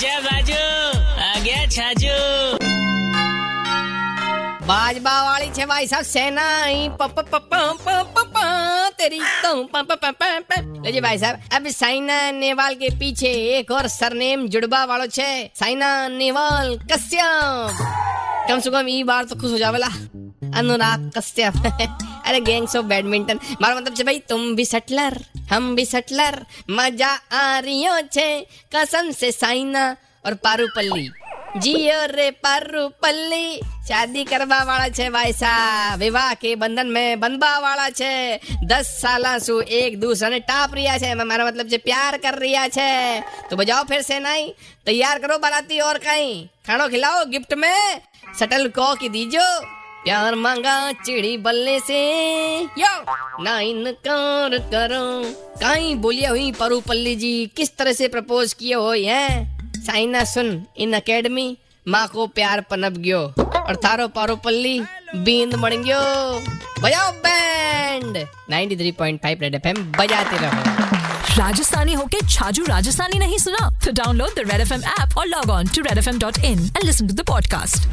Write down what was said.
जा बाजू, आ गया छाजू। बाजबा वाली छे भाई साहब सेना ही प प प प प प प तेरी तो प प प प प लीजिए भाई साहब, अब साइना नेहवाल के पीछे एक और सरनेम जुड़बा वालो छे, साइना नेहवाल कश्यप। कम से कम ई बार तो खुश हो जावेला। अनुराग कश्यप। अरे गैंग्स ऑफ़ बैडमिंटन मारो मतलब छे भाई तुम भी सटलर हम भी सटलर मज़ा आ रियो छे, कसम से साइना और पारुपल्ली। जियो रे पारू शादी करवा वाला छे भाई साहब, विवाह के बंधन में बंधवा वाला छे। दस साल सु एक दूसरे ने टाप रिया छे मारा मतलब जे प्यार कर रिया छे। तो बजाओ फिर से नहीं तैयार करो बाराती और कहीं खानो खिलाओ गिफ्ट में सटल को की दीजो। प्यार मांगा चिड़ी बल्ले से। यो! ना इनकार करो। कहीं बोलिया हुई परू पल्ली जी, किस तरह से प्रपोज किए हो हैं साइना सुन, इन अकेडमी माँ को प्यार पनप गयो। और थारो पारो पल्ली, बींद बन गयो। बजाओ बैंड 93.5 रेड एफएम बजाते रहो। राजस्थानी होके छाजू राजस्थानी नहीं सुना? तो download the red F M app और log on to in and listen to the podcast